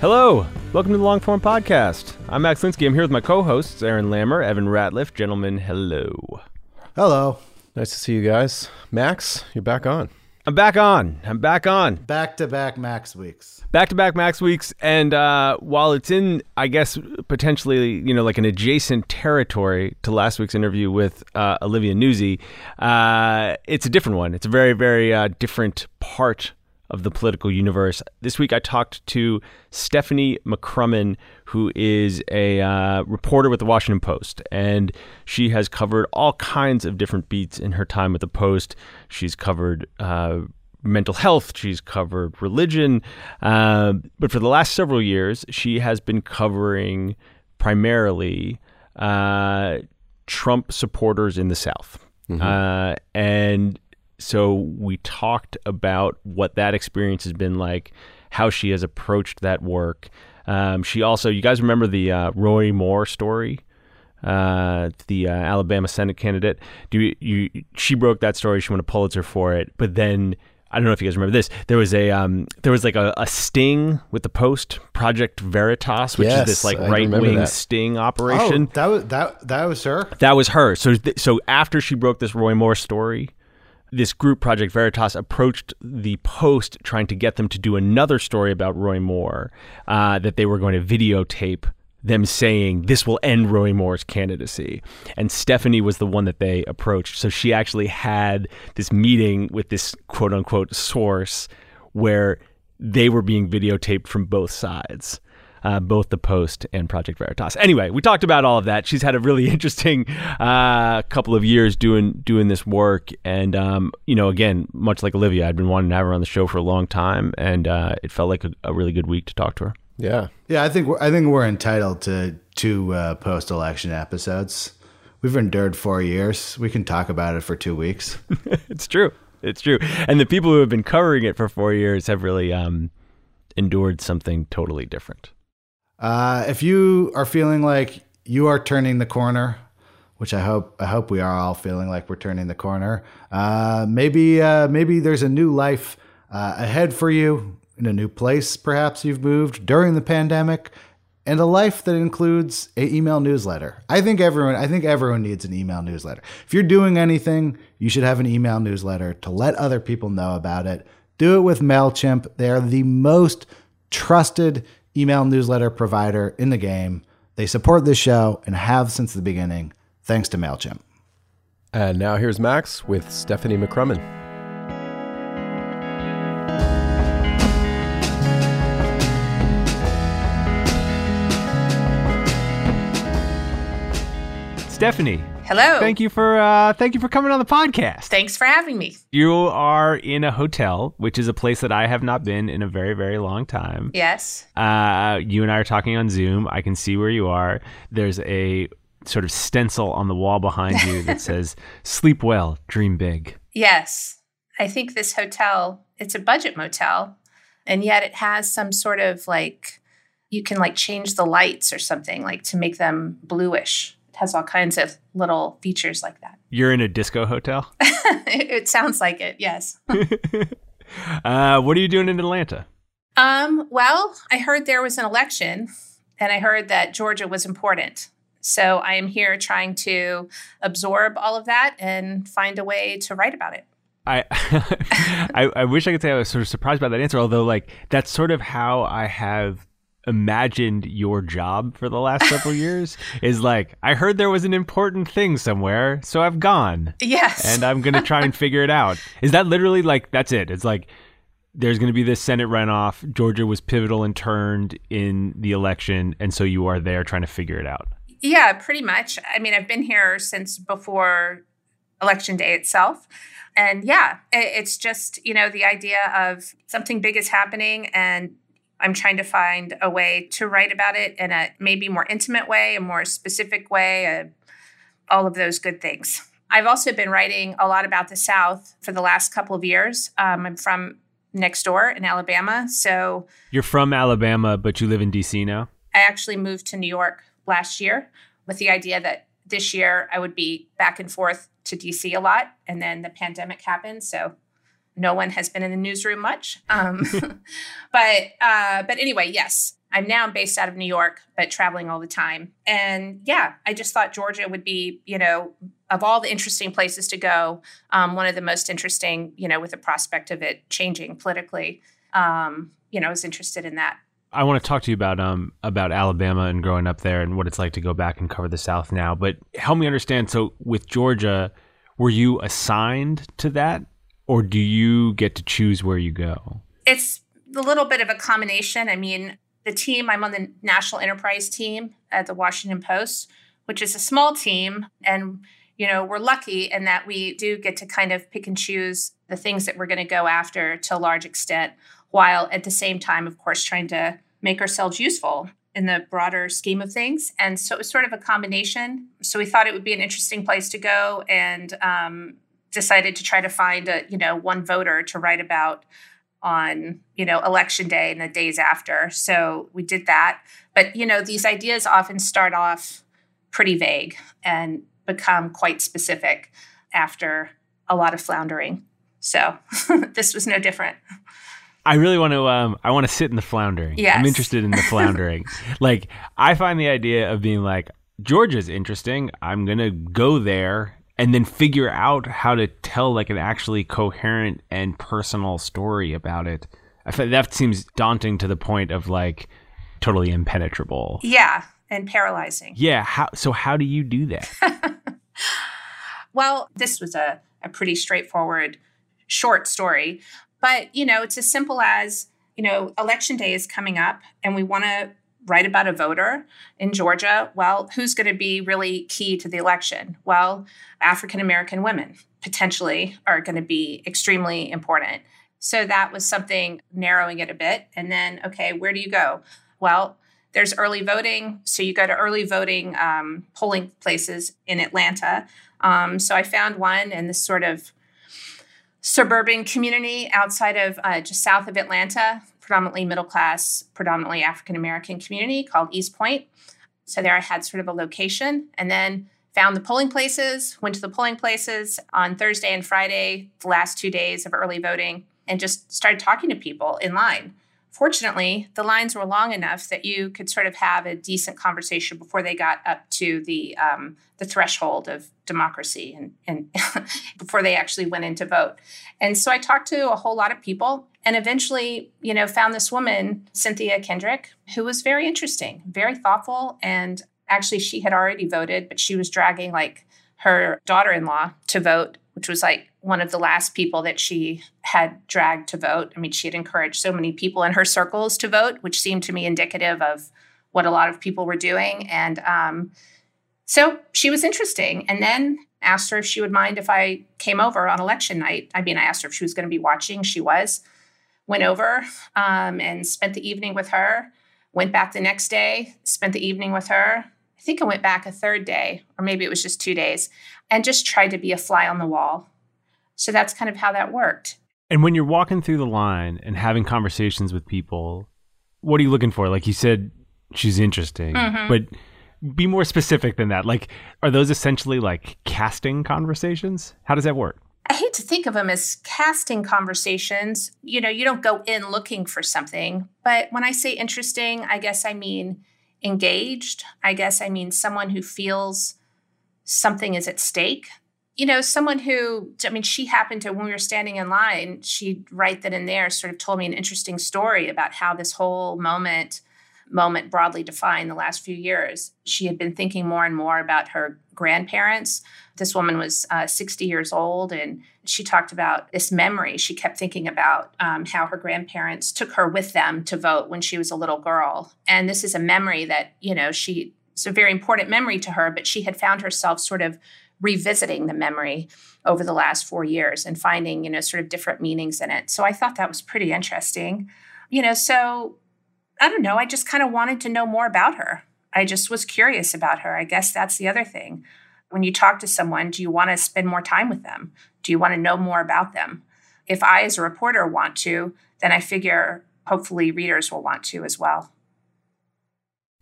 Hello, welcome to the Longform Podcast. I'm Max Linsky. I'm here with my co-hosts Aaron Lammer, Evan Ratliff. Gentlemen, hello. Hello. Nice to see you guys. Max, you're back on. I'm back on. I'm back on. Back to back Max weeks. Back to back Max weeks, and uh, while it's in, I guess potentially, you know, like an adjacent territory to last week's interview with uh, Olivia Nuzzi, uh, it's a different one. It's a very, very uh, different part of the political universe. This week I talked to Stephanie McCrummen, who is a uh, reporter with the Washington Post, and she has covered all kinds of different beats in her time with the Post. She's covered uh, mental health, she's covered religion, uh, but for the last several years, she has been covering primarily uh, Trump supporters in the South. Mm-hmm. Uh, and so we talked about what that experience has been like, how she has approached that work. Um, she also, you guys remember the uh, Roy Moore story, uh, the uh, Alabama Senate candidate. Do you, you? She broke that story. She won a Pulitzer for it. But then I don't know if you guys remember this. There was a um, there was like a, a sting with the Post Project Veritas, which yes, is this like right wing sting operation. Oh, that was that that was her. That was her. So th- so after she broke this Roy Moore story, this group, Project Veritas, approached the Post trying to get them to do another story about Roy Moore uh, that they were going to videotape them saying this will end Roy Moore's candidacy. And Stephanie was the one that they approached. So she actually had this meeting with this quote unquote source where they were being videotaped from both sides uh, both the Post and Project Veritas. Anyway, we talked about all of that. She's had a really interesting uh, couple of years doing doing this work, and um, you know, again, much like Olivia, I'd been wanting to have her on the show for a long time, and uh, it felt like a, a, really good week to talk to her. Yeah, yeah, I think we're, I think we're entitled to two uh, post election episodes. We've endured four years. We can talk about it for two weeks. it's true. It's true. And the people who have been covering it for four years have really um, endured something totally different. Uh, if you are feeling like you are turning the corner, which I hope I hope we are all feeling like we're turning the corner. Uh, maybe uh, maybe there's a new life uh, ahead for you in a new place. Perhaps you've moved during the pandemic, and a life that includes an email newsletter. I think everyone I think everyone needs an email newsletter. If you're doing anything, you should have an email newsletter to let other people know about it. Do it with Mailchimp. They are the most trusted email newsletter provider in the game. They support this show and have since the beginning, thanks to MailChimp. And now here's Max with Stephanie McCrummen. Stephanie, Hello. Thank you for uh, thank you for coming on the podcast. Thanks for having me. You are in a hotel, which is a place that I have not been in a very very long time. Yes. Uh, you and I are talking on Zoom. I can see where you are. There's a sort of stencil on the wall behind you that says "Sleep well, dream big." Yes, I think this hotel it's a budget motel, and yet it has some sort of like you can like change the lights or something like to make them bluish has all kinds of little features like that. You're in a disco hotel? it sounds like it, yes. uh, what are you doing in Atlanta? Um, well, I heard there was an election and I heard that Georgia was important. So I am here trying to absorb all of that and find a way to write about it. I, I, I wish I could say I was sort of surprised by that answer, although like that's sort of how I have imagined your job for the last several years is like I heard there was an important thing somewhere, so I've gone. Yes. And I'm going to try and figure it out. Is that literally like that's it? It's like there's going to be this Senate runoff. Georgia was pivotal and turned in the election, and so you are there trying to figure it out. Yeah, pretty much. I mean, I've been here since before election day itself. And yeah, it's just, you know, the idea of something big is happening and I'm trying to find a way to write about it in a maybe more intimate way, a more specific way, all of those good things. I've also been writing a lot about the South for the last couple of years. Um, I'm from next door in Alabama. So you're from Alabama, but you live in DC now? I actually moved to New York last year with the idea that this year I would be back and forth to DC a lot. And then the pandemic happened. So no one has been in the newsroom much. Um, but uh, but anyway, yes, I'm now based out of New York, but traveling all the time. And yeah, I just thought Georgia would be, you know, of all the interesting places to go, um, one of the most interesting, you know, with the prospect of it changing politically. Um, you know, I was interested in that. I want to talk to you about um about Alabama and growing up there and what it's like to go back and cover the South now. But help me understand. So with Georgia, were you assigned to that or do you get to choose where you go? It's a little bit of a combination. I mean, the team, I'm on the national enterprise team at the Washington Post, which is a small team. And, you know, we're lucky in that we do get to kind of pick and choose the things that we're going to go after to a large extent, while at the same time, of course, trying to make ourselves useful in the broader scheme of things. And so it was sort of a combination. So we thought it would be an interesting place to go. And um, decided to try to find a you know one voter to write about on you know election day and the days after so we did that but you know these ideas often start off pretty vague and become quite specific after a lot of floundering so this was no different I really want to. Um, I want to sit in the floundering. Yes. I'm interested in the floundering. like, I find the idea of being like, Georgia's interesting. I'm gonna go there and then figure out how to tell like an actually coherent and personal story about it. I find that seems daunting to the point of like totally impenetrable. Yeah, and paralyzing. Yeah. How so? How do you do that? well, this was a, a pretty straightforward, short story, but you know, it's as simple as you know, election day is coming up, and we want to write about a voter in Georgia, well, who's going to be really key to the election? Well, African American women potentially are going to be extremely important. So that was something narrowing it a bit. And then, okay, where do you go? Well, there's early voting. So you go to early voting um, polling places in Atlanta. Um, so I found one in this sort of suburban community outside of uh, just south of Atlanta predominantly middle class, predominantly African American community called East Point. So there I had sort of a location and then found the polling places, went to the polling places on Thursday and Friday, the last two days of early voting, and just started talking to people in line. Fortunately, the lines were long enough that you could sort of have a decent conversation before they got up to the um, the threshold of democracy and, and before they actually went in to vote. And so I talked to a whole lot of people and eventually, you know, found this woman, Cynthia Kendrick, who was very interesting, very thoughtful. And actually, she had already voted, but she was dragging like her daughter in law to vote, which was like one of the last people that she had dragged to vote. I mean, she had encouraged so many people in her circles to vote, which seemed to me indicative of what a lot of people were doing. And um, so she was interesting. And then asked her if she would mind if I came over on election night. I mean, I asked her if she was going to be watching. She was went over um, and spent the evening with her. Went back the next day, spent the evening with her. I think I went back a third day, or maybe it was just two days, and just tried to be a fly on the wall. So that's kind of how that worked. And when you're walking through the line and having conversations with people, what are you looking for? Like you said, she's interesting, mm-hmm. but be more specific than that. Like, are those essentially like casting conversations? How does that work? I hate to think of them as casting conversations. You know, you don't go in looking for something. But when I say interesting, I guess I mean engaged. I guess I mean someone who feels something is at stake. You know, someone who, I mean, she happened to, when we were standing in line, she'd write that in there, sort of told me an interesting story about how this whole moment moment broadly defined the last few years. She had been thinking more and more about her grandparents. This woman was uh, 60 years old, and she talked about this memory. She kept thinking about um, how her grandparents took her with them to vote when she was a little girl. And this is a memory that, you know, she, it's a very important memory to her, but she had found herself sort of revisiting the memory over the last four years and finding, you know, sort of different meanings in it. So I thought that was pretty interesting. You know, so I don't know. I just kind of wanted to know more about her. I just was curious about her. I guess that's the other thing. When you talk to someone, do you want to spend more time with them? Do you want to know more about them? If I, as a reporter, want to, then I figure hopefully readers will want to as well.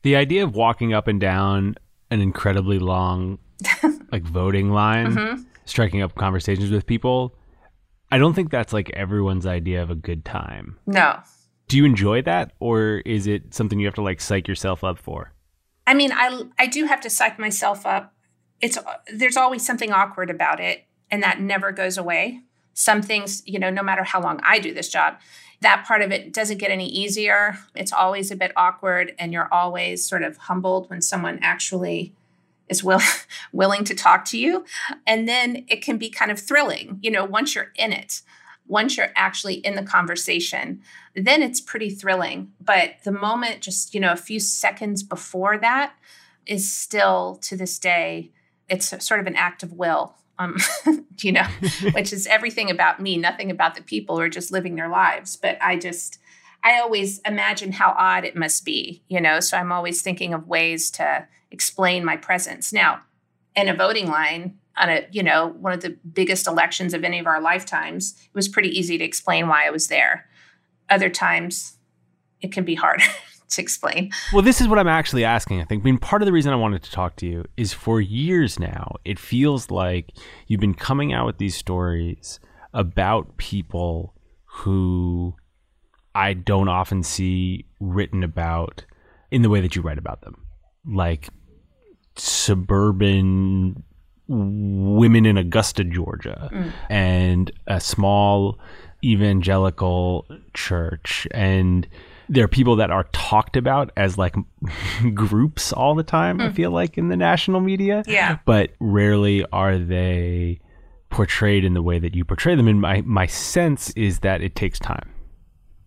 The idea of walking up and down an incredibly long, like voting line, mm-hmm. striking up conversations with people, I don't think that's like everyone's idea of a good time. No, do you enjoy that or is it something you have to like psych yourself up for i mean i i do have to psych myself up it's there's always something awkward about it and that never goes away. Some things you know no matter how long i do this job that part of it doesn't get any easier. It's always a bit awkward and you're always sort of humbled when someone actually is will, willing to talk to you. And then it can be kind of thrilling you know once you're in it once you're actually in the conversation, then it's pretty thrilling. But the moment, just, you know, a few seconds before that is still to this day, it's sort of an act of will. Um, you know, which is everything about me, nothing about the people who are just living their lives. But I just, I always imagine how odd it must be, you know, so I'm always thinking of ways to explain my presence. Now, in a voting line, on a you know one of the biggest elections of any of our lifetimes it was pretty easy to explain why i was there other times it can be hard to explain well this is what i'm actually asking i think i mean part of the reason i wanted to talk to you is for years now it feels like you've been coming out with these stories about people who i don't often see written about in the way that you write about them like suburban women in Augusta, Georgia, mm. and a small evangelical church. And there are people that are talked about as like groups all the time, mm. I feel like, in the national media. Yeah. But rarely are they portrayed in the way that you portray them. And my, my sense is that it takes time.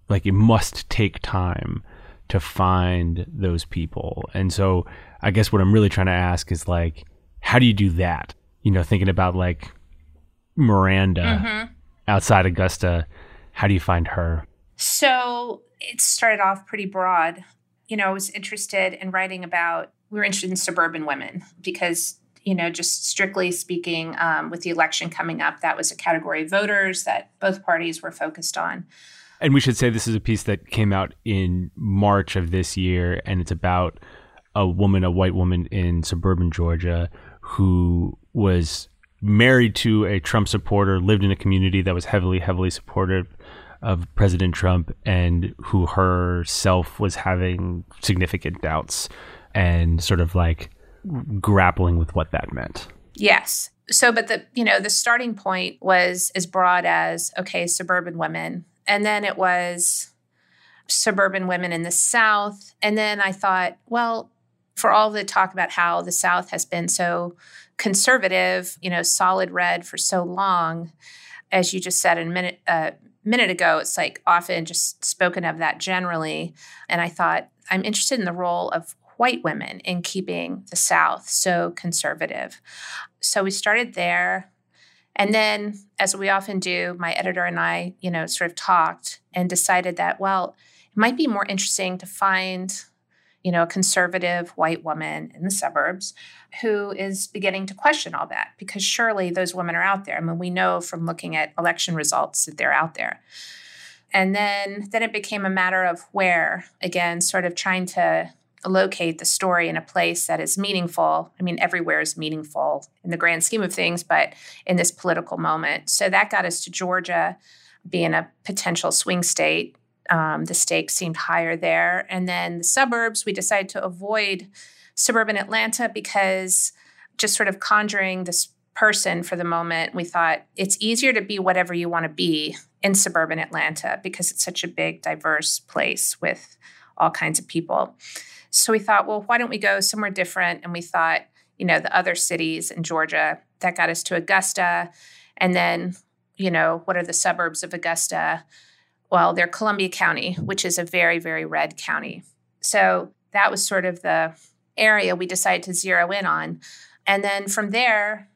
Like it must take time to find those people. And so I guess what I'm really trying to ask is like, how do you do that? You know, thinking about like Miranda mm-hmm. outside Augusta, how do you find her? So it started off pretty broad. You know, I was interested in writing about, we were interested in suburban women because, you know, just strictly speaking, um, with the election coming up, that was a category of voters that both parties were focused on. And we should say this is a piece that came out in March of this year, and it's about a woman, a white woman in suburban Georgia who was married to a Trump supporter, lived in a community that was heavily, heavily supportive of President Trump, and who herself was having significant doubts and sort of like grappling with what that meant. Yes. So, but the, you know, the starting point was as broad as, okay, suburban women. And then it was suburban women in the South. And then I thought, well, for all the talk about how the South has been so conservative, you know, solid red for so long, as you just said in a minute uh, minute ago, it's like often just spoken of that generally. And I thought I'm interested in the role of white women in keeping the South so conservative. So we started there. And then, as we often do, my editor and I, you know, sort of talked and decided that, well, it might be more interesting to find you know, a conservative white woman in the suburbs who is beginning to question all that because surely those women are out there. I mean, we know from looking at election results that they're out there. And then then it became a matter of where, again, sort of trying to locate the story in a place that is meaningful. I mean, everywhere is meaningful in the grand scheme of things, but in this political moment. So that got us to Georgia being a potential swing state. Um, the stakes seemed higher there. And then the suburbs, we decided to avoid suburban Atlanta because just sort of conjuring this person for the moment, we thought it's easier to be whatever you want to be in suburban Atlanta because it's such a big, diverse place with all kinds of people. So we thought, well, why don't we go somewhere different? And we thought, you know, the other cities in Georgia that got us to Augusta. And then, you know, what are the suburbs of Augusta? Well, they're Columbia County, which is a very, very red county. So that was sort of the area we decided to zero in on. And then from there,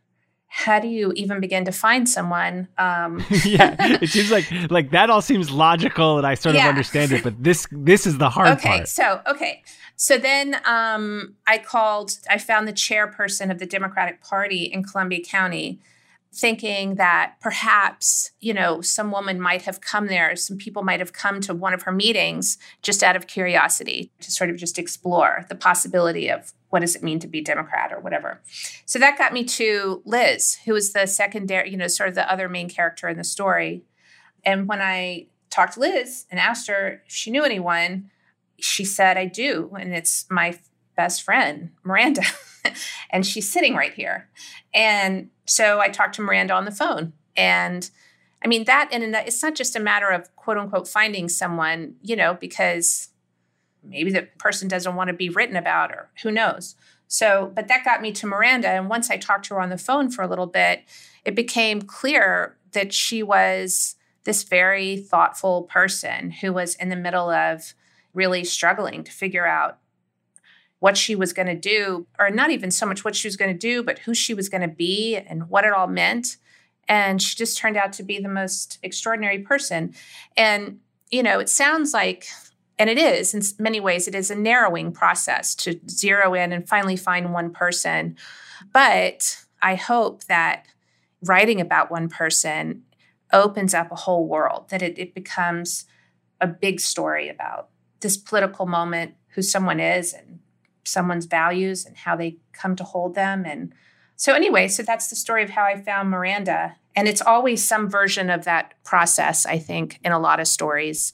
how do you even begin to find someone? Um, yeah, it seems like like that all seems logical, and I sort yeah. of understand it. But this this is the hard okay, part. Okay, so okay, so then um, I called. I found the chairperson of the Democratic Party in Columbia County, thinking that perhaps you know some woman might have come there. Some people might have come to one of her meetings just out of curiosity to sort of just explore the possibility of what does it mean to be Democrat or whatever. So that got me to Liz, who was the secondary, you know, sort of the other main character in the story. And when I talked to Liz and asked her if she knew anyone, she said, I do. And it's my best friend, Miranda. and she's sitting right here. And so I talked to Miranda on the phone. And I mean, that, and that, it's not just a matter of quote unquote finding someone, you know, because maybe the person doesn't want to be written about or who knows. So, but that got me to Miranda. And once I talked to her on the phone for a little bit, it became clear that she was this very thoughtful person who was in the middle of really struggling to figure out what she was going to do, or not even so much what she was going to do, but who she was going to be and what it all meant. And she just turned out to be the most extraordinary person. And, you know, it sounds like and it is in many ways it is a narrowing process to zero in and finally find one person but i hope that writing about one person opens up a whole world that it, it becomes a big story about this political moment who someone is and someone's values and how they come to hold them. And so anyway so that's the story of how i found miranda. And it's always some version of that process i think in a lot of stories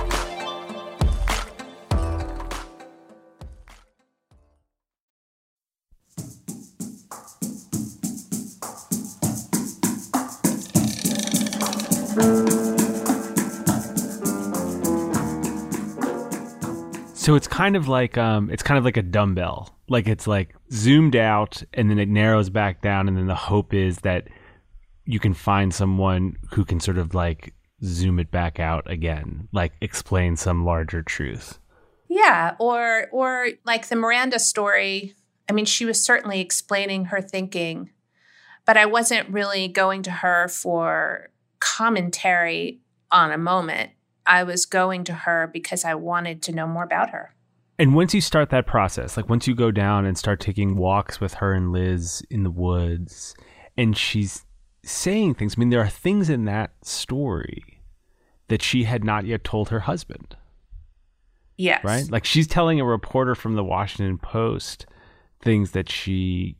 So it's kind of like um, it's kind of like a dumbbell. Like it's like zoomed out and then it narrows back down, and then the hope is that you can find someone who can sort of like zoom it back out again, like explain some larger truth. Yeah, or or like the Miranda story. I mean, she was certainly explaining her thinking, but I wasn't really going to her for commentary on a moment. I was going to her because I wanted to know more about her. And once you start that process, like once you go down and start taking walks with her and Liz in the woods, and she's saying things, I mean, there are things in that story that she had not yet told her husband. Yes. Right? Like she's telling a reporter from the Washington Post things that she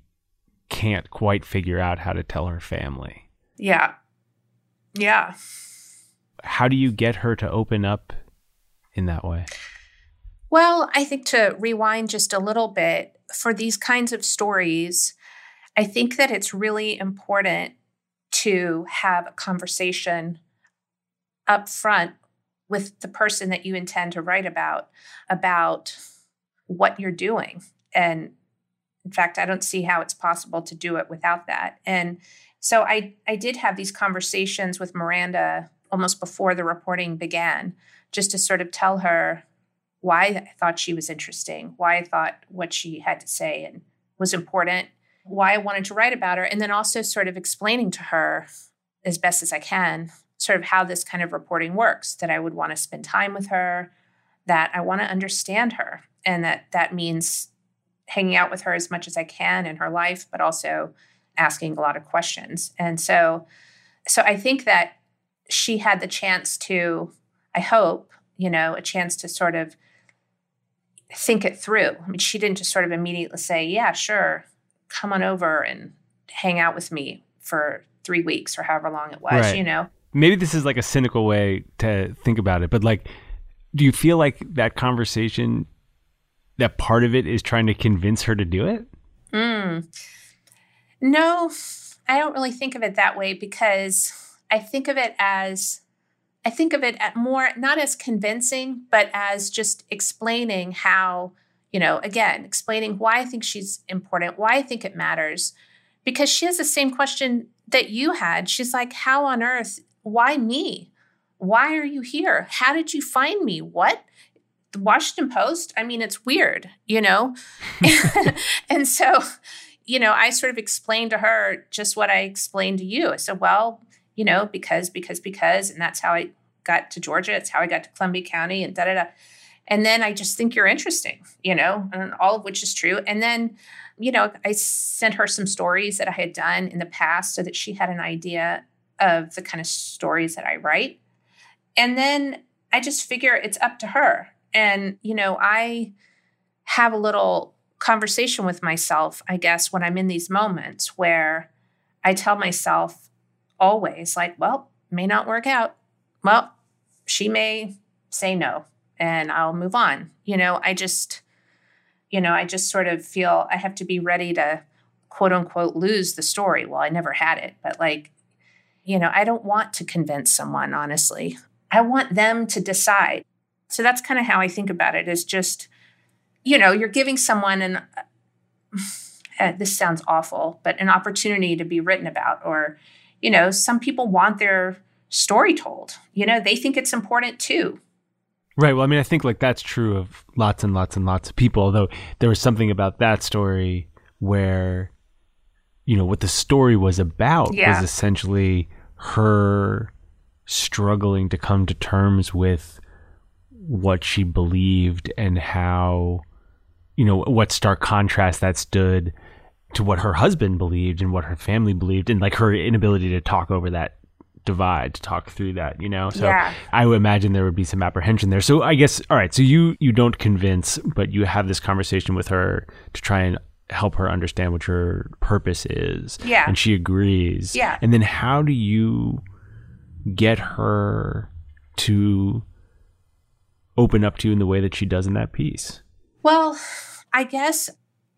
can't quite figure out how to tell her family. Yeah. Yeah. How do you get her to open up in that way? Well, I think to rewind just a little bit for these kinds of stories, I think that it's really important to have a conversation up front with the person that you intend to write about about what you're doing and in fact i don't see how it's possible to do it without that and so i i did have these conversations with miranda almost before the reporting began just to sort of tell her why i thought she was interesting why i thought what she had to say and was important why I wanted to write about her, and then also sort of explaining to her as best as I can, sort of how this kind of reporting works, that I would want to spend time with her, that I want to understand her, and that that means hanging out with her as much as I can in her life, but also asking a lot of questions. And so, so I think that she had the chance to, I hope, you know, a chance to sort of think it through. I mean, she didn't just sort of immediately say, yeah, sure, come on over and hang out with me for three weeks or however long it was, right. you know? Maybe this is like a cynical way to think about it, but like, do you feel like that conversation, that part of it is trying to convince her to do it? Mm. No, I don't really think of it that way because I think of it as I think of it at more not as convincing, but as just explaining how you know, again, explaining why I think she's important, why I think it matters, because she has the same question that you had. She's like, How on earth? Why me? Why are you here? How did you find me? What? The Washington Post? I mean, it's weird, you know? and so, you know, I sort of explained to her just what I explained to you. I said, Well, you know, because, because, because, and that's how I got to Georgia. It's how I got to Columbia County and da da da. And then I just think you're interesting, you know, and all of which is true. And then, you know, I sent her some stories that I had done in the past so that she had an idea of the kind of stories that I write. And then I just figure it's up to her. And, you know, I have a little conversation with myself, I guess, when I'm in these moments where I tell myself always, like, well, may not work out. Well, she may say no and I'll move on. You know, I just, you know, I just sort of feel I have to be ready to quote unquote lose the story. Well, I never had it, but like, you know, I don't want to convince someone, honestly. I want them to decide. So that's kind of how I think about it is just, you know, you're giving someone an, uh, this sounds awful, but an opportunity to be written about. Or, you know, some people want their story told. You know, they think it's important too. Right. Well, I mean, I think like that's true of lots and lots and lots of people. Although there was something about that story where, you know, what the story was about yeah. was essentially her struggling to come to terms with what she believed and how, you know, what stark contrast that stood to what her husband believed and what her family believed and like her inability to talk over that divide to talk through that you know so yeah. i would imagine there would be some apprehension there so i guess all right so you you don't convince but you have this conversation with her to try and help her understand what your purpose is. Yeah. And she agrees. Yeah. And then how do you get her to open up to you in the way that she does in that piece? Well, I guess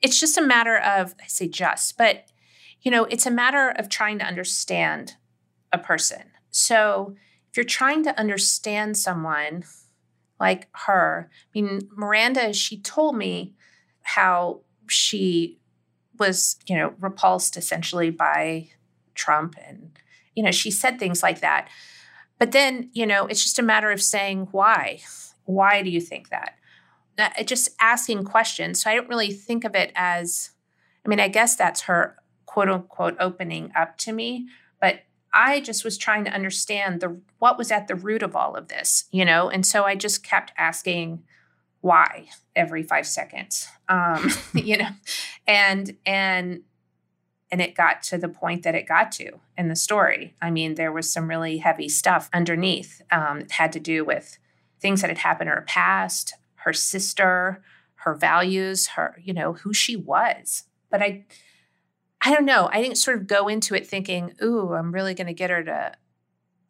it's just a matter of, I say just, but you know, it's a matter of trying to understand a person. So if you're trying to understand someone like her, I mean, Miranda, she told me how she was, you know, repulsed essentially by Trump. And, you know, she said things like that. But then, you know, it's just a matter of saying why. Why do you think that? Uh, just asking questions. So I don't really think of it as, I mean, I guess that's her quote unquote opening up to me, but I just was trying to understand the what was at the root of all of this, you know, and so I just kept asking why every five seconds, um, you know, and and and it got to the point that it got to in the story. I mean, there was some really heavy stuff underneath. Um, it had to do with things that had happened in her past, her sister, her values, her, you know, who she was. But I I don't know. I didn't sort of go into it thinking, ooh, I'm really going to get her to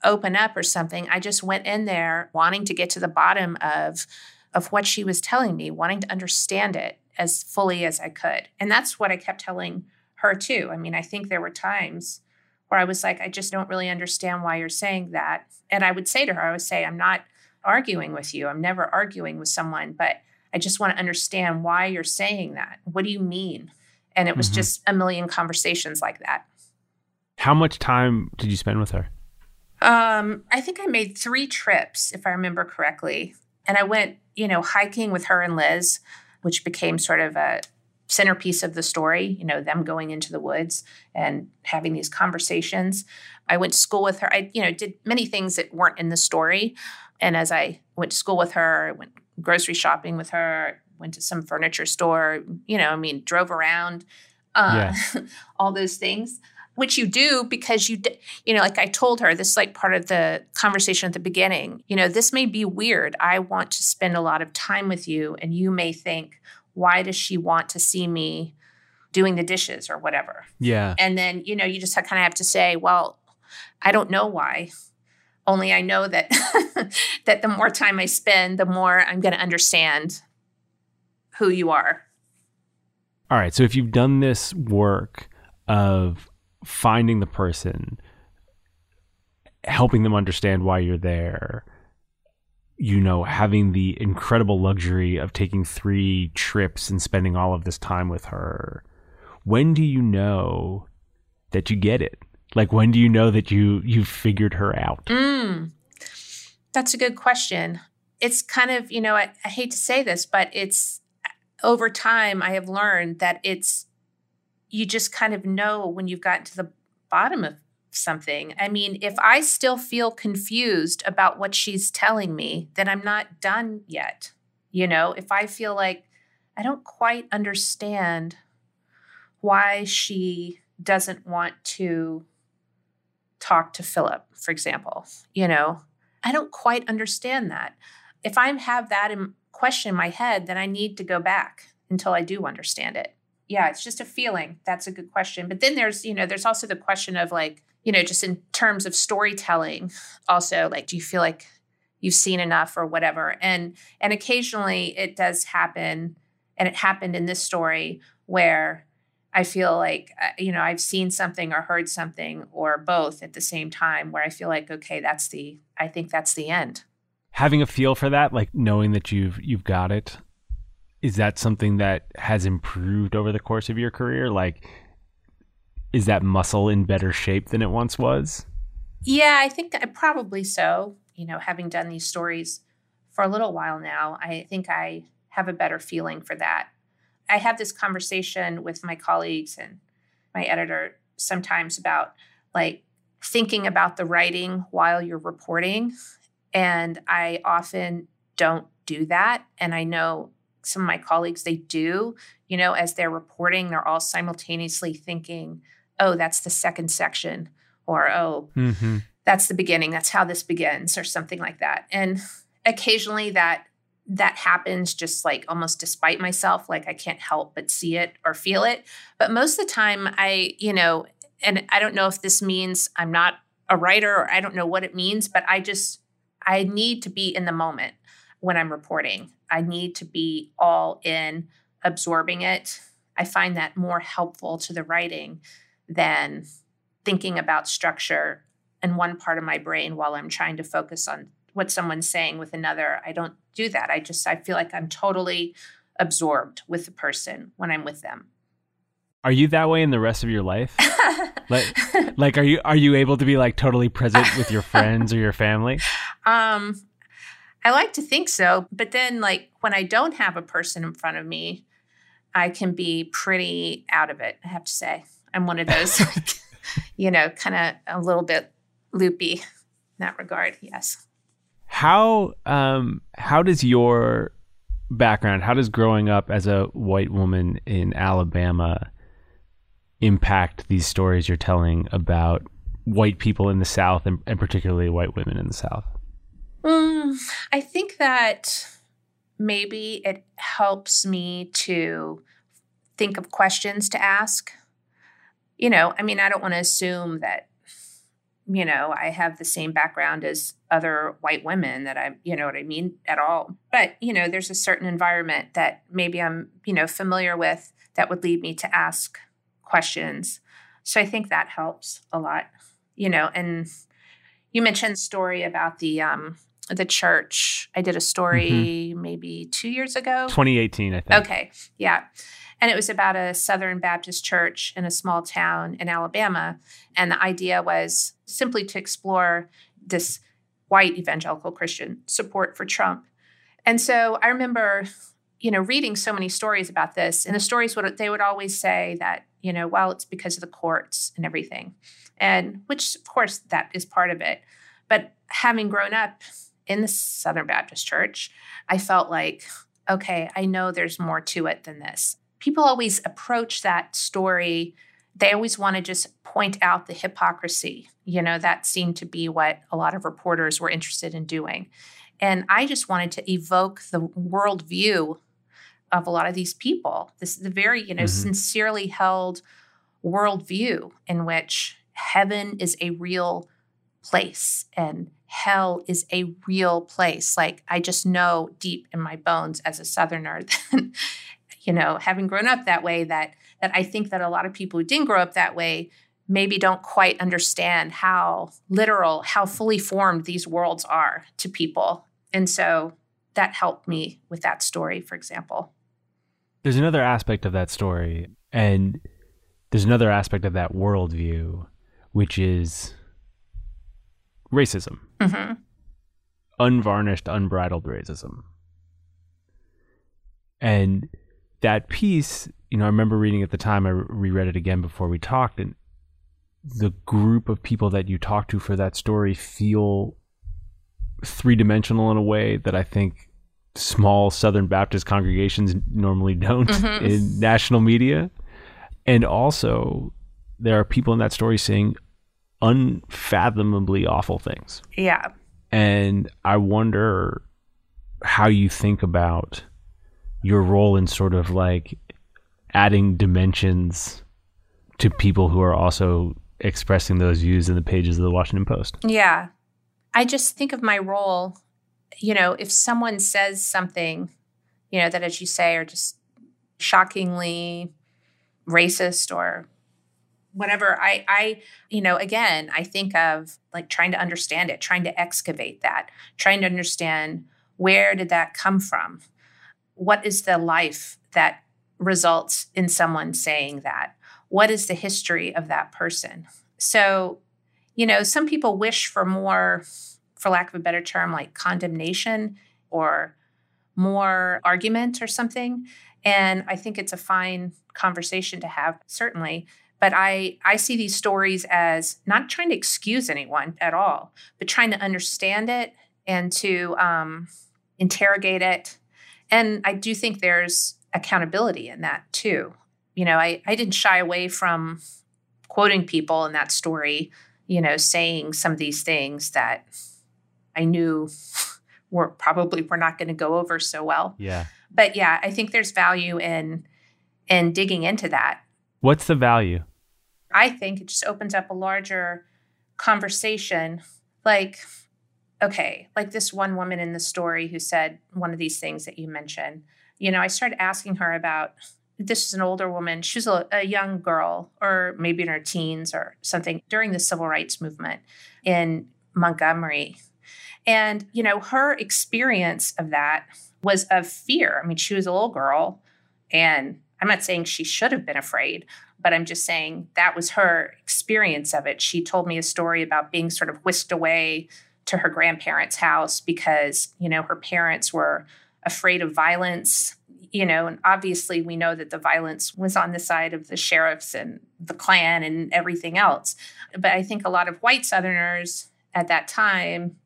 open up or something. I just went in there wanting to get to the bottom of of what she was telling me, wanting to understand it as fully as I could. And that's what I kept telling her too. I mean, I think there were times where I was like, I just don't really understand why you're saying that. And I would say to her, I would say, I'm not arguing with you. I'm never arguing with someone, but I just want to understand why you're saying that. What do you mean? And it was mm-hmm. just a million conversations like that. How much time did you spend with her? Um, I think I made three trips, if I remember correctly. And I went, you know, hiking with her and Liz, which became sort of a centerpiece of the story, you know, them going into the woods and having these conversations. I went to school with her. I, you know, did many things that weren't in the story. And as I went to school with her, went grocery shopping with her, went to some furniture store, you know, I mean, drove around, uh, yeah. all those things, which you do because you, you know, like I told her, this is like part of the conversation at the beginning. You know, this may be weird. I want to spend a lot of time with you, and you may think, why does she want to see me doing the dishes or whatever? Yeah. And then, you know, you just kind of have to say, well, I don't know why. Only I know that that the more time I spend, the more I'm going to understand who you are. All right. So if you've done this work of finding the person, helping them understand why you're there, you know, having the incredible luxury of taking three trips and spending all of this time with her, when do you know that you get it? Like when do you know that you you've figured her out? Mm, that's a good question. It's kind of, you know, I, I hate to say this, but it's over time I have learned that it's you just kind of know when you've gotten to the bottom of something. I mean, if I still feel confused about what she's telling me, then I'm not done yet. You know, if I feel like I don't quite understand why she doesn't want to talk to Philip, for example, you know, I don't quite understand that. If I have that in, question in my head, then I need to go back until I do understand it. Yeah, it's just a feeling. That's a good question. But then there's, you know, there's also the question of like, you know, just in terms of storytelling, also like, do you feel like you've seen enough or whatever? And and occasionally it does happen, and it happened in this story where I feel like, uh, you know, I've seen something or heard something or both at the same time where I feel like, okay, that's the, I think that's the end. Having a feel for that, like knowing that you've, you've got it, is that something that has improved over the course of your career? Like, is that muscle in better shape than it once was? Yeah, I think I, probably so. You know, having done these stories for a little while now, I think I have a better feeling for that. I have this conversation with my colleagues and my editor sometimes about like thinking about the writing while you're reporting. And I often don't do that. And I know some of my colleagues, they do, you know, as they're reporting, they're all simultaneously thinking, oh, that's the second section, or oh, mm-hmm. that's the beginning, that's how this begins, or something like that. And occasionally that that happens just like almost despite myself like i can't help but see it or feel it. But most of the time i you know and i don't know if this means i'm not a writer or i don't know what it means but i just i need to be in the moment when i'm reporting. I need to be all in absorbing it. I find that more helpful to the writing than thinking about structure in one part of my brain while i'm trying to focus on what someone's saying with another. I don't do that. I just I feel like I'm totally absorbed with the person when I'm with them. Are you that way in the rest of your life? like like are you are you able to be like totally present with your friends or your family? Um I like to think so, but then like when I don't have a person in front of me, I can be pretty out of it, I have to say. I'm one of those like, you know, kind of a little bit loopy in that regard. Yes. How um how does your background, how does growing up as a white woman in Alabama impact these stories you're telling about white people in the South and, and particularly white women in the South? Mm, I think that maybe it helps me to think of questions to ask. You know, I mean, I don't want to assume that you know, I have the same background as other white women that I, you know what I mean, at all. But, you know, there's a certain environment that maybe I'm, you know, familiar with that would lead me to ask questions. So I think that helps a lot, you know, and you mentioned story about the um the church. I did a story mm-hmm. maybe 2 years ago. 2018, I think. Okay. Yeah. And it was about a Southern Baptist church in a small town in Alabama. And the idea was simply to explore this white evangelical Christian support for Trump. And so I remember, you know, reading so many stories about this. And the stories would they would always say that, you know, well, it's because of the courts and everything. And which of course that is part of it. But having grown up in the Southern Baptist Church, I felt like, okay, I know there's more to it than this people always approach that story they always want to just point out the hypocrisy you know that seemed to be what a lot of reporters were interested in doing and i just wanted to evoke the worldview of a lot of these people this the very you know mm-hmm. sincerely held worldview in which heaven is a real place and hell is a real place like i just know deep in my bones as a southerner that you know, having grown up that way, that that I think that a lot of people who didn't grow up that way maybe don't quite understand how literal, how fully formed these worlds are to people. And so that helped me with that story, for example. There's another aspect of that story, and there's another aspect of that worldview, which is racism. Mm-hmm. Unvarnished, unbridled racism. And that piece, you know, I remember reading at the time, I reread it again before we talked, and the group of people that you talk to for that story feel three dimensional in a way that I think small Southern Baptist congregations normally don't mm-hmm. in national media. And also, there are people in that story saying unfathomably awful things. Yeah. And I wonder how you think about your role in sort of like adding dimensions to people who are also expressing those views in the pages of the Washington Post. Yeah. I just think of my role, you know, if someone says something, you know, that as you say are just shockingly racist or whatever i i you know again i think of like trying to understand it trying to excavate that trying to understand where did that come from what is the life that results in someone saying that? What is the history of that person? So, you know, some people wish for more, for lack of a better term, like condemnation or more argument or something. And I think it's a fine conversation to have, certainly. But I, I see these stories as not trying to excuse anyone at all, but trying to understand it and to um, interrogate it and I do think there's accountability in that too. You know, I, I didn't shy away from quoting people in that story, you know, saying some of these things that I knew we're probably we're not going to go over so well. Yeah. But yeah, I think there's value in in digging into that. What's the value? I think it just opens up a larger conversation. Like, okay, like this one woman in the story who said one of these things that you mentioned. You know, I started asking her about this is an older woman. She was a, a, young girl, or maybe in her teens or something, during the civil rights movement in Montgomery. And, you know, her experience of that was of fear. I mean, she was a little girl, and I'm not saying she should have been afraid, but I'm just saying that was her experience of it. She told me a story about being sort of whisked away to her grandparents' house because, you know, her parents were afraid of violence you know, and obviously we know that the violence was on the side of the sheriffs and the Klan and everything else. But I think a lot of white Southerners at that time,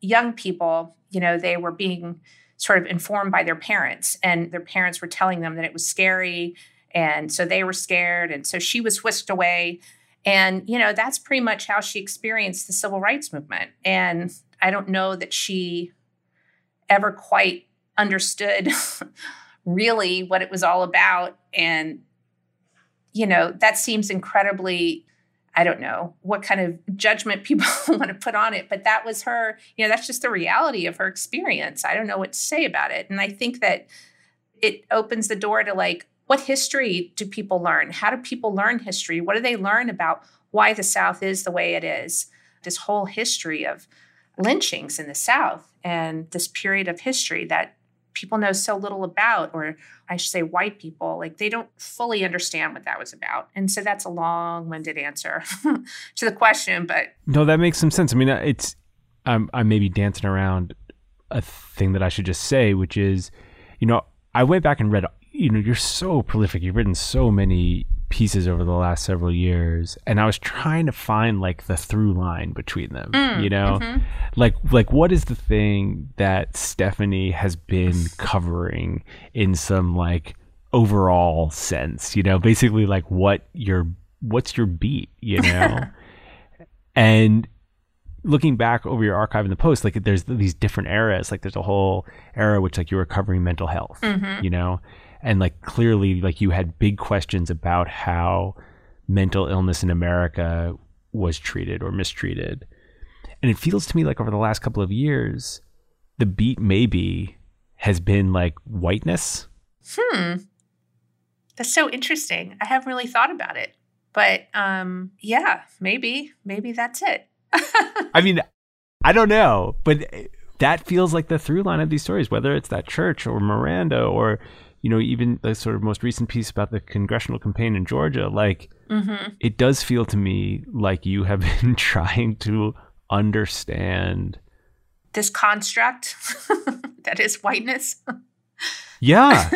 young people, you know, they were being sort of informed by their parents, and their parents were telling them that it was scary. And so they were scared. And so she was whisked away. And, you know, that's pretty much how she experienced the civil rights movement. And I don't know that she ever quite understood really what it was all about. And, you know, that seems incredibly, I don't know what kind of judgment people want to put on it, but that was her, you know, that's just the reality of her experience. I don't know what to say about it. And I think that it opens the door to like, what history do people learn? How do people learn history? What do they learn about why the South is the way it is? This whole history of lynchings in the South and this period of history that people know so little about, or I should say, white people, like they don't fully understand what that was about. And so that's a long winded answer to the question. But no, that makes some sense. I mean, uh, it's, I'm, I'm maybe dancing around a thing that I should just say, which is, you know, I went back and read, you know, you're so prolific. You've written so many pieces over the last several years and i was trying to find like the through line between them mm, you know mm-hmm. like like what is the thing that stephanie has been covering in some like overall sense you know basically like what your what's your beat you know and looking back over your archive in the post like there's these different eras like there's a whole era which like you were covering mental health mm-hmm. you know and like clearly like you had big questions about how mental illness in America was treated or mistreated. And it feels to me like over the last couple of years, the beat maybe has been like whiteness. Hmm. That's so interesting. I haven't really thought about it. But um yeah, maybe maybe that's it. I mean, I don't know, but that feels like the through line of these stories, whether it's that church or Miranda or you know, even the sort of most recent piece about the congressional campaign in Georgia, like mm-hmm. it does feel to me like you have been trying to understand this construct that is whiteness. yeah.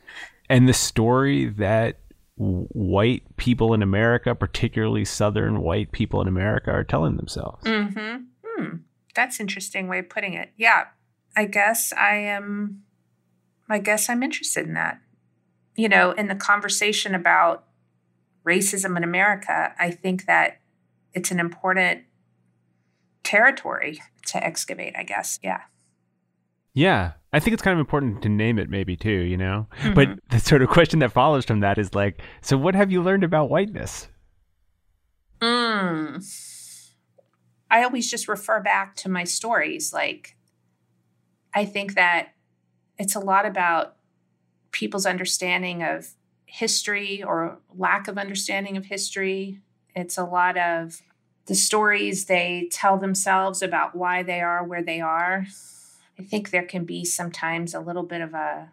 and the story that white people in America, particularly Southern white people in America, are telling themselves. Mm-hmm. Hmm. That's interesting way of putting it. Yeah. I guess I am I guess I'm interested in that. You know, in the conversation about racism in America, I think that it's an important territory to excavate, I guess. Yeah. Yeah. I think it's kind of important to name it, maybe too, you know? Mm-hmm. But the sort of question that follows from that is like, so what have you learned about whiteness? Mm. I always just refer back to my stories. Like, I think that it's a lot about people's understanding of history or lack of understanding of history. It's a lot of the stories they tell themselves about why they are where they are. I think there can be sometimes a little bit of a,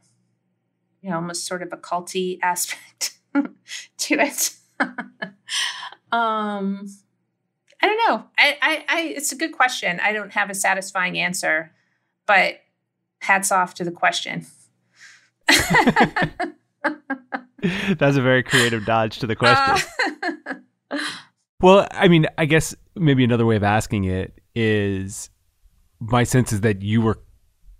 you know, almost sort of a culty aspect to it. um, I don't know. I, I, I, it's a good question. I don't have a satisfying answer, but hats off to the question. That's a very creative dodge to the question. Uh, well, I mean, I guess maybe another way of asking it is my sense is that you were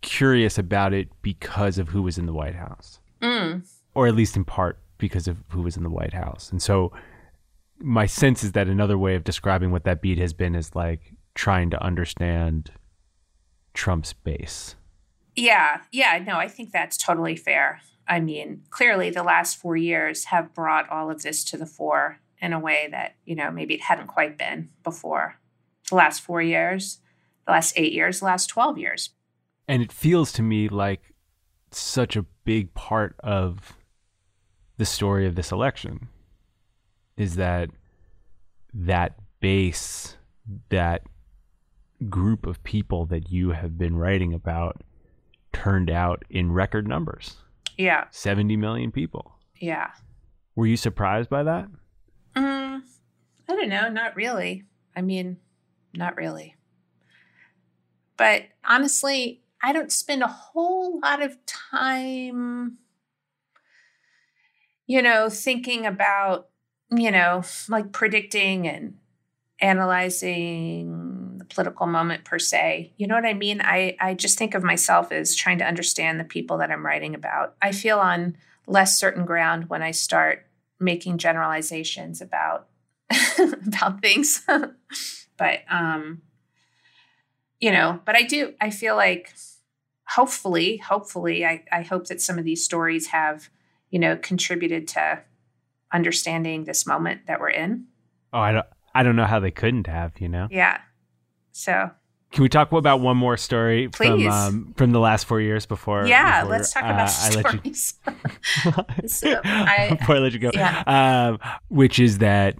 curious about it because of who was in the White House. Mm. Or at least in part because of who was in the White House. And so my sense is that another way of describing what that beat has been is like trying to understand Trump's base. Yeah, yeah, no, I think that's totally fair. I mean, clearly the last four years have brought all of this to the fore in a way that, you know, maybe it hadn't quite been before. The last four years, the last eight years, the last 12 years. And it feels to me like such a big part of the story of this election is that that base, that group of people that you have been writing about turned out in record numbers. Yeah. 70 million people. Yeah. Were you surprised by that? Mm, I don't know. Not really. I mean, not really. But honestly, I don't spend a whole lot of time, you know, thinking about, you know, like predicting and analyzing political moment per se. You know what I mean? I, I just think of myself as trying to understand the people that I'm writing about. I feel on less certain ground when I start making generalizations about about things. but um you know, but I do I feel like hopefully, hopefully I, I hope that some of these stories have, you know, contributed to understanding this moment that we're in. Oh, I don't I don't know how they couldn't have, you know. Yeah. So can we talk about one more story Please. from um, from the last four years before? Yeah, before, let's talk about uh, stories. so, I, before I let you go, yeah. um, which is that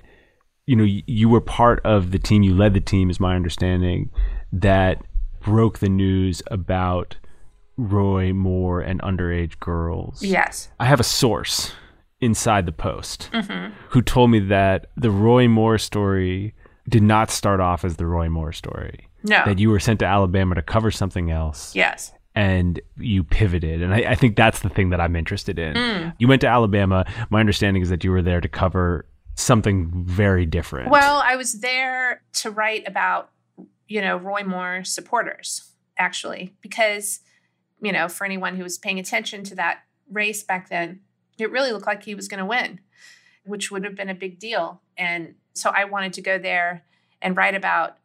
you know you, you were part of the team, you led the team, is my understanding, that broke the news about Roy Moore and underage girls. Yes, I have a source inside the post mm-hmm. who told me that the Roy Moore story did not start off as the Roy Moore story. No. That you were sent to Alabama to cover something else. Yes. And you pivoted. And I, I think that's the thing that I'm interested in. Mm. You went to Alabama. My understanding is that you were there to cover something very different. Well, I was there to write about, you know, Roy Moore supporters, actually, because, you know, for anyone who was paying attention to that race back then, it really looked like he was going to win, which would have been a big deal. And so I wanted to go there and write about,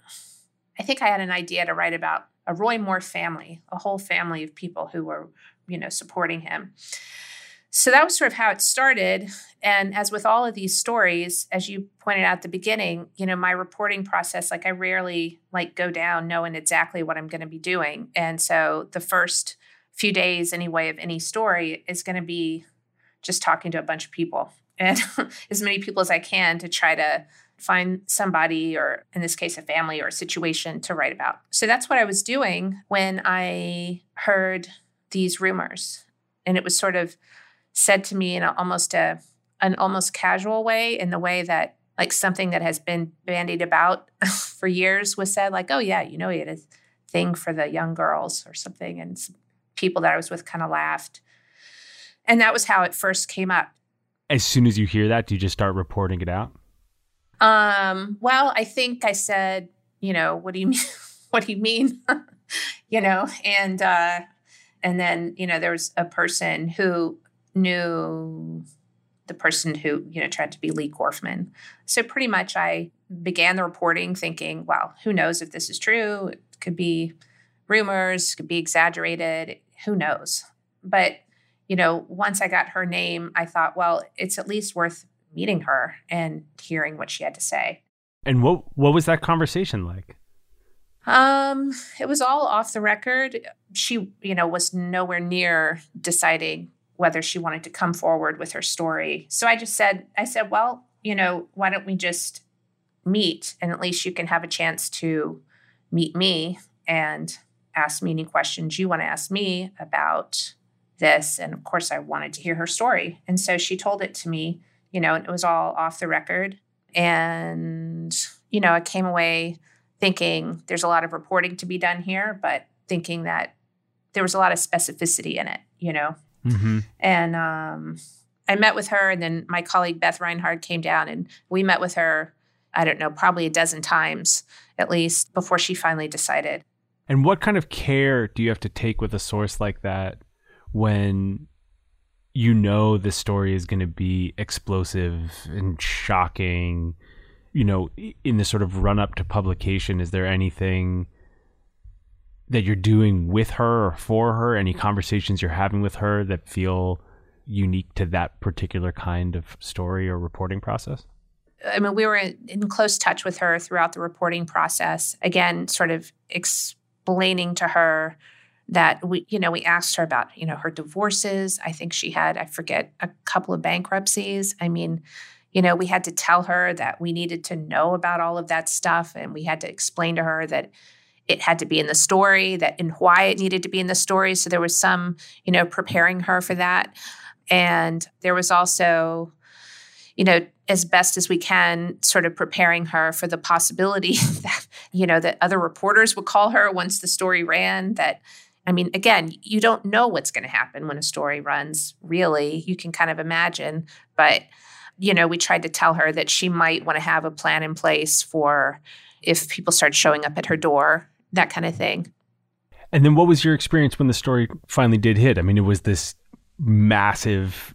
I think I had an idea to write about a Roy Moore family, a whole family of people who were, you know, supporting him. So that was sort of how it started. And as with all of these stories, as you pointed out at the beginning, you know, my reporting process, like I rarely like go down knowing exactly what I'm going to be doing. And so the first few days anyway of any story is going to be just talking to a bunch of people and as many people as I can to try to find somebody, or in this case, a family or a situation to write about. So that's what I was doing when I heard these rumors. And it was sort of said to me in a, almost a an almost casual way, in the way that like something that has been bandied about for years was said, like, oh yeah, you know, he had a thing for the young girls or something. And people that I was with kind of laughed. And that was how it first came up. As soon as you hear that, do you just start reporting it out? Um, well, I think I said, you know, what do you mean? what do you mean? you know, and uh and then, you know, there was a person who knew the person who, you know, tried to be Leigh Corfman. So pretty much I began the reporting thinking, well, who knows if this is true? It could be rumors, could be exaggerated, who knows? But, you know, once I got her name, I thought, well, it's at least worth meeting her and hearing what she had to say. And what what was that conversation like? Um, it was all off the record. She, you know, was nowhere near deciding whether she wanted to come forward with her story. So I just said, I said, well, you know, why don't we just meet and at least you can have a chance to meet me and ask me any questions you want to ask me about this. And of course, I wanted to hear her story. And so she told it to me you know, and it was all off the record. And, you know, I came away thinking there's a lot of reporting to be done here, but thinking that there was a lot of specificity in it, you know. Mm-hmm. And um, I met with her, and then my colleague Beth Reinhard came down, and we met with her, I don't know, probably a dozen times at least before she finally decided. And what kind of care do you have to take with a source like that when you know the story is going to be explosive and shocking you know in the sort of run up to publication is there anything that you're doing with her or for her? Any conversations you're having with her that feel unique to that particular kind of story or reporting process? I mean, we were in close touch with her throughout the reporting process. Again, sort of explaining to her that we, you know, we asked her about, you know, her divorces. I think she had, I forget, a couple of bankruptcies. I mean, you know, we had to tell her that we needed to know about all of that stuff. And we had to explain to her that it had to be in the story, that and why it needed to be in the story. So there was some, you know, preparing her for that. And there was also, you know, as best as we can, sort of preparing her for the possibility that, you know, that other reporters would call her once the story ran, that I mean, again, you don't know what's going to happen when a story runs, really. You can kind of imagine. But, you know, we tried to tell her that she might want to have a plan in place for if people start showing up at her door, that kind of thing. And then what was your experience when the story finally did hit? I mean, it was this massive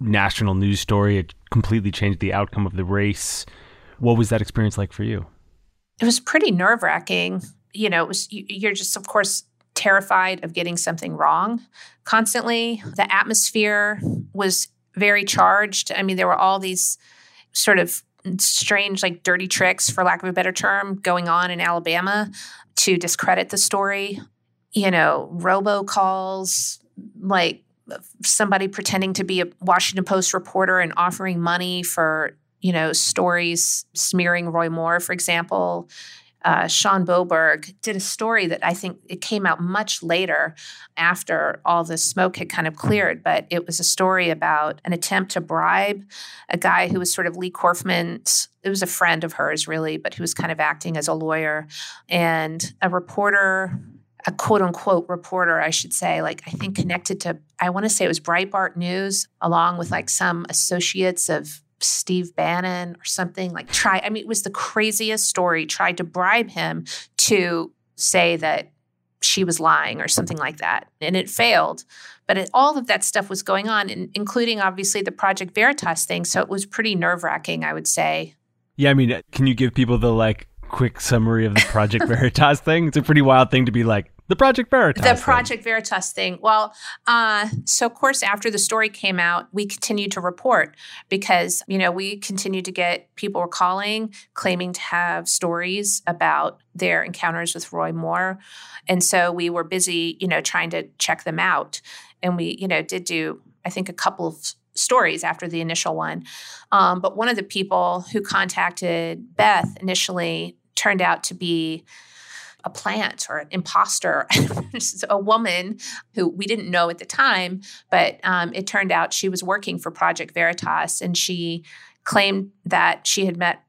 national news story. It completely changed the outcome of the race. What was that experience like for you? It was pretty nerve wracking. You know, it was, you're just, of course, terrified of getting something wrong constantly. The atmosphere was very charged. I mean, there were all these sort of strange, like dirty tricks, for lack of a better term, going on in Alabama to discredit the story. You know, robocalls, like somebody pretending to be a Washington Post reporter and offering money for, you know, stories smearing Roy Moore, for example uh, Shawn Boburg did a story that I think it came out much later after all the smoke had kind of cleared, but it was a story about an attempt to bribe a guy who was sort of Leigh Corfman's. It was a friend of hers, really, but who was kind of acting as a lawyer. And a reporter a quote unquote reporter, I should say, like I think connected to, I want to say it was Breitbart News, along with like some associates of Steve Bannon or something like try I mean it was the craziest story tried to bribe him to say that she was lying or something like that and it failed. But it, all of that stuff was going on including obviously the project veritas thing so it was pretty nerve-wracking i would say. Yeah i mean uh, can you give people the like quick summary of the project veritas thing? It's a pretty wild thing to be like the Project Veritas. The Project thing. Veritas thing. Well, uh, so of course, after the story came out, we continued to report because you know we continued to get people were calling, claiming to have stories about their encounters with Roy Moore, and so we were busy, you know, trying to check them out, and we, you know, did do I think a couple of stories after the initial one. Um, but one of the people who contacted Beth initially turned out to be a plant or an imposter, a woman who we didn't know at the time, but um, it turned out she was working for Project Veritas and she claimed that she had met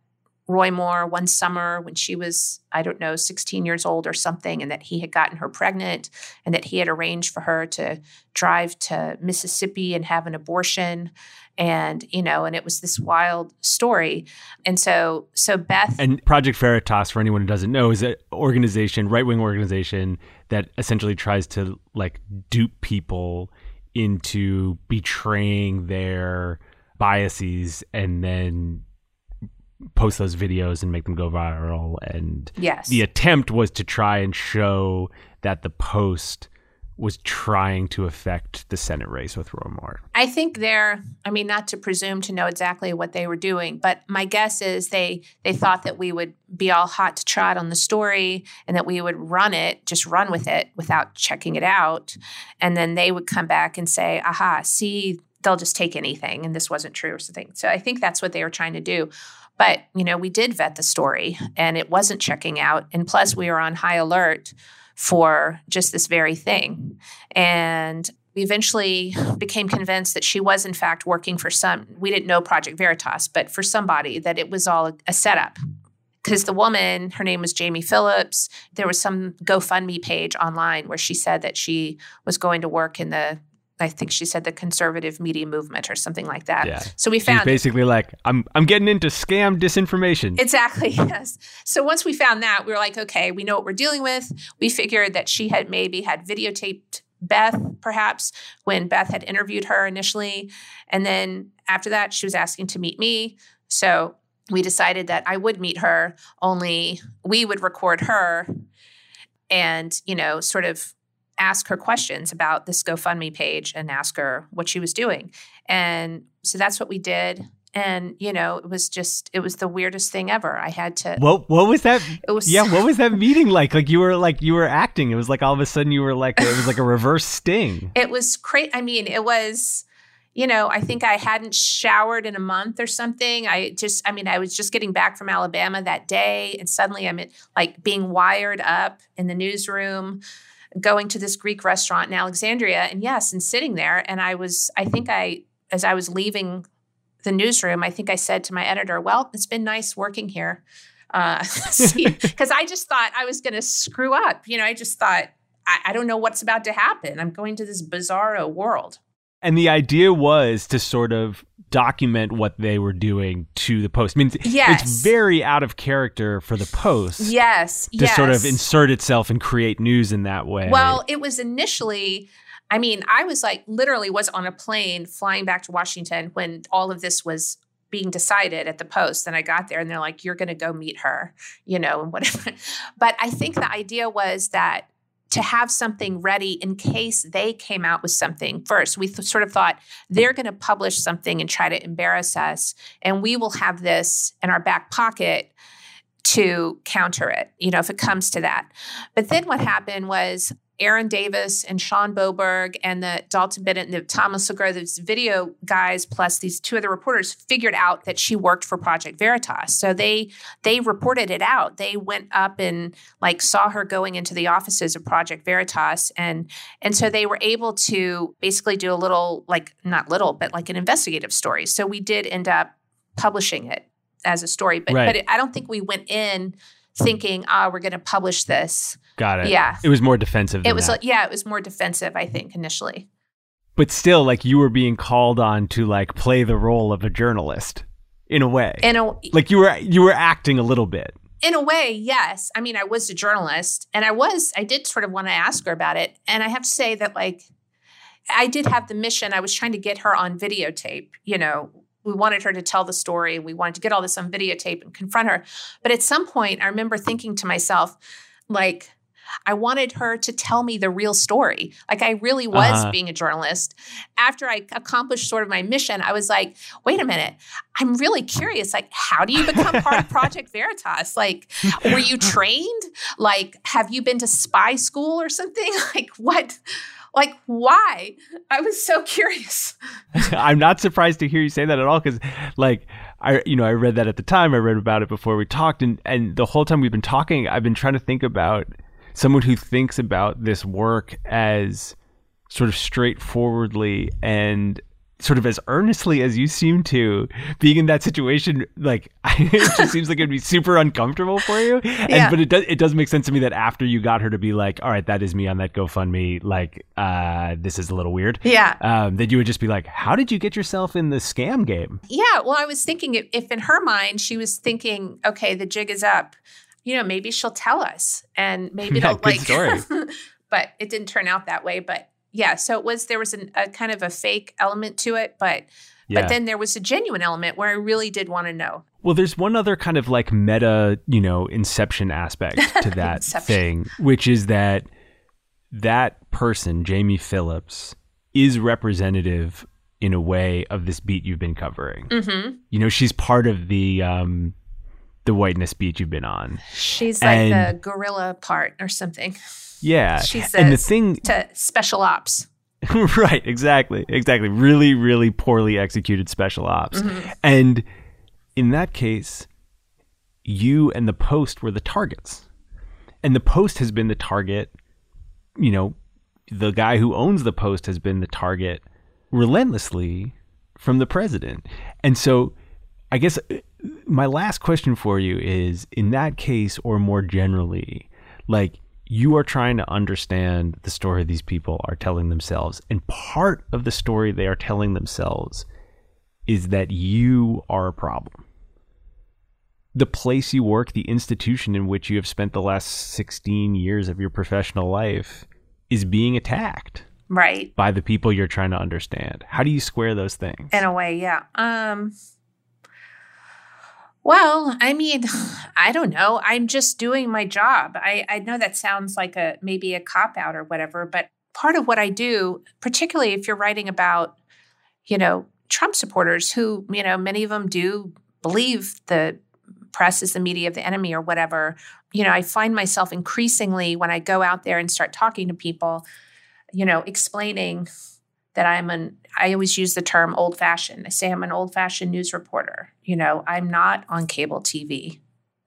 Roy Moore one summer when she was, I don't know, 16 years old or something, and that he had gotten her pregnant and that he had arranged for her to drive to Mississippi and have an abortion. And, you know, and it was this wild story. And so, so Beth. And Project Veritas, for anyone who doesn't know, is an organization, right wing organization that essentially tries to like dupe people into betraying their biases and then post those videos and make them go viral. And yes. the attempt was to try and show that the post was trying to affect the Senate race with Roy Moore. I think they're, I mean, not to presume to know exactly what they were doing, but my guess is they they thought that we would be all hot to trot on the story and that we would run it, just run with it without checking it out. And then they would come back and say, aha, see, they'll just take anything. And this wasn't true or something. So I think that's what they were trying to do. But, you know, we did vet the story and it wasn't checking out. And plus, we were on high alert for just this very thing. And we eventually became convinced that she was, in fact, working for some, we didn't know Project Veritas, but for somebody, that it was all a setup. Because the woman, her name was Jaime Phillips, there was some GoFundMe page online where she said that she was going to work in the I think she said the conservative media movement or something like that. Yeah. So we found She's basically like I'm I'm getting into scam disinformation. Exactly. Yes. So once we found that, we were like, okay, we know what we're dealing with. We figured that she had maybe had videotaped Beth, perhaps, when Beth had interviewed her initially. And then after that, she was asking to meet me. So we decided that I would meet her, only we would record her and, you know, sort of ask her questions about this GoFundMe page and ask her what she was doing. And so that's what we did. And you know, it was just it was the weirdest thing ever. I had to What what was that? It was yeah. What was that meeting like? Like you were like you were acting. It was like all of a sudden you were like it was like a reverse sting. It was crazy. I mean, it was you know, I think I hadn't showered in a month or something. I just, I mean, I was just getting back from Alabama that day, and suddenly I'm like being wired up in the newsroom, going to this Greek restaurant in Alexandria, and yes, and sitting there. And I was, I think I, as I was leaving the newsroom, I think I said to my editor, "Well, it's been nice working here," because uh, I just thought I was going to screw up. You know, I just thought. I, I don't know what's about to happen. I'm going to this bizarro world. And the idea was to sort of document what they were doing to the post. I mean, yes. it's very out of character for the post. Yes. To yes. sort of insert itself and create news in that way. Well, it was initially. I mean, I was like literally was on a plane flying back to Washington when all of this was being decided at the post and I got there and they're like you're going to go meet her, you know, and whatever. But I think the idea was that to have something ready in case they came out with something first. We th- sort of thought they're going to publish something and try to embarrass us, and we will have this in our back pocket to counter it, you know, if it comes to that. But then what happened was Aaron Davis and Shawn Boburg and the Dalton Bennett and the Thomas LeGro, these video guys, plus these two other reporters, figured out that she worked for Project Veritas. So they they reported it out. They went up and like saw her going into the offices of Project Veritas, and and so they were able to basically do a little like not little, but like an investigative story. So we did end up publishing it as a story, but right. but it, I don't think we went in thinking, ah, oh, we're going to publish this Got it. Yeah. It was more defensive. it was that. yeah, it was more defensive, I think, initially. But still, like you were being called on to like play the role of a journalist in a way. In a like you were you were acting a little bit. In a way, yes. I mean, I was a journalist and I was I did sort of want to ask her about it. And I have to say that like I did have the mission. I was trying to get her on videotape, you know, we wanted her to tell the story. We wanted to get all this on videotape and confront her. But at some point, I remember thinking to myself, like, I wanted her to tell me the real story. Like I really was uh-huh. being a journalist. After I accomplished sort of my mission, I was like, wait a minute, I'm really curious. Like, how do you become part of Project Veritas? Like, were you trained? Like, have you been to spy school or something? Like, what? Like, why? I was so curious. I'm not surprised to hear you say that at all because, like, I you know I read that at the time. I read about it before we talked, and and the whole time we've been talking, I've been trying to think about someone who thinks about this work as sort of straightforwardly and sort of as earnestly as you seem to being in that situation like it just seems like it'd be super uncomfortable for you and yeah. but it does it does make sense to me that after you got her to be like all right that is me on that gofundme like uh this is a little weird yeah um that you would just be like how did you get yourself in the scam game yeah well i was thinking if, if in her mind she was thinking okay the jig is up you know, maybe she'll tell us and maybe yeah, it'll like but it didn't turn out that way. But yeah, so it was there was an, a kind of a fake element to it, but yeah. but then there was a genuine element where I really did want to know. Well, there's one other kind of like meta, you know, inception aspect to that thing, which is that that person, Jaime Phillips, is representative in a way of this beat you've been covering. Mm-hmm. You know, she's part of the um, the whiteness beat you've been on. She's like and, the guerrilla part or something. Yeah. She's and the thing to special ops. right, exactly. Exactly. Really, really poorly executed special ops. Mm-hmm. And in that case, you and the post were the targets. And the post has been the target, you know, the guy who owns the post has been the target relentlessly from the president. And so I guess my last question for you is in that case or more generally like you are trying to understand the story these people are telling themselves. And part of the story they are telling themselves is that you are a problem. The place you work the institution in which you have spent the last 16 years of your professional life is being attacked right. by the people you're trying to understand. How do you square those things? In a way yeah. Um Well, I mean, I don't know. I'm just doing my job. I, I know that sounds like a maybe a cop out or whatever, but part of what I do, particularly if you're writing about, you know, Trump supporters who, you know, many of them do believe the press is the media of the enemy or whatever. You know, I find myself increasingly when I go out there and start talking to people, you know, explaining that I'm an, I always use the term old fashioned. I say I'm an old fashioned news reporter. You know, I'm not on cable TV.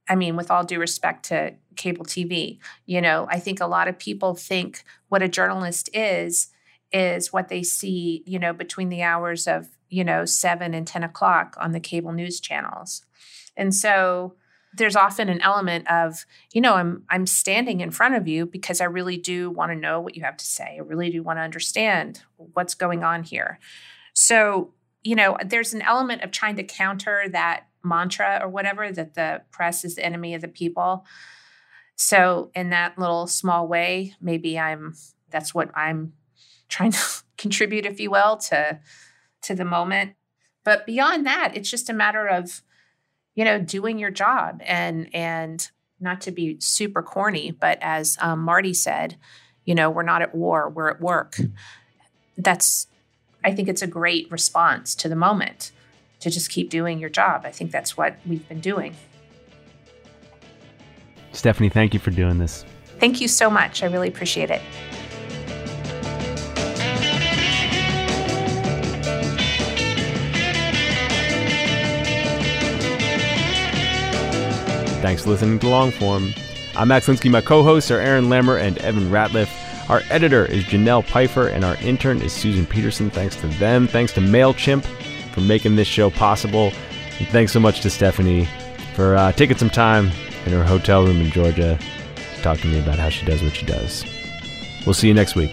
I mean, with all due respect to cable TV, you know, I think a lot of people think what a journalist is, is what they see, you know, between the hours of, you know, seven and 10 o'clock on the cable news channels. And so, there's often an element of you know i'm i'm standing in front of you because i really do want to know what you have to say. I really do want to understand what's going on here. So you know there's an element of trying to counter that mantra or whatever that the press is the enemy of the people. So in that little small way maybe i'm that's what i'm trying to contribute if you will to to the moment. But beyond that it's just a matter of you know, doing your job and and not to be super corny, but as um, Marty said, you know, we're not at war, we're at work. That's, I think it's a great response to the moment to just keep doing your job. I think that's what we've been doing. Stephanie, thank you for doing this. Thank you so much. I really appreciate it. Thanks for listening to Longform. I'm Max Linsky. My co hosts are Aaron Lammer and Evan Ratliff. Our editor is Janelle Pfeiffer, and our intern is Susan Peterson. Thanks to them. Thanks to MailChimp for making this show possible. And thanks so much to Stephanie for uh, taking some time in her hotel room in Georgia to talk to me about how she does what she does. We'll see you next week.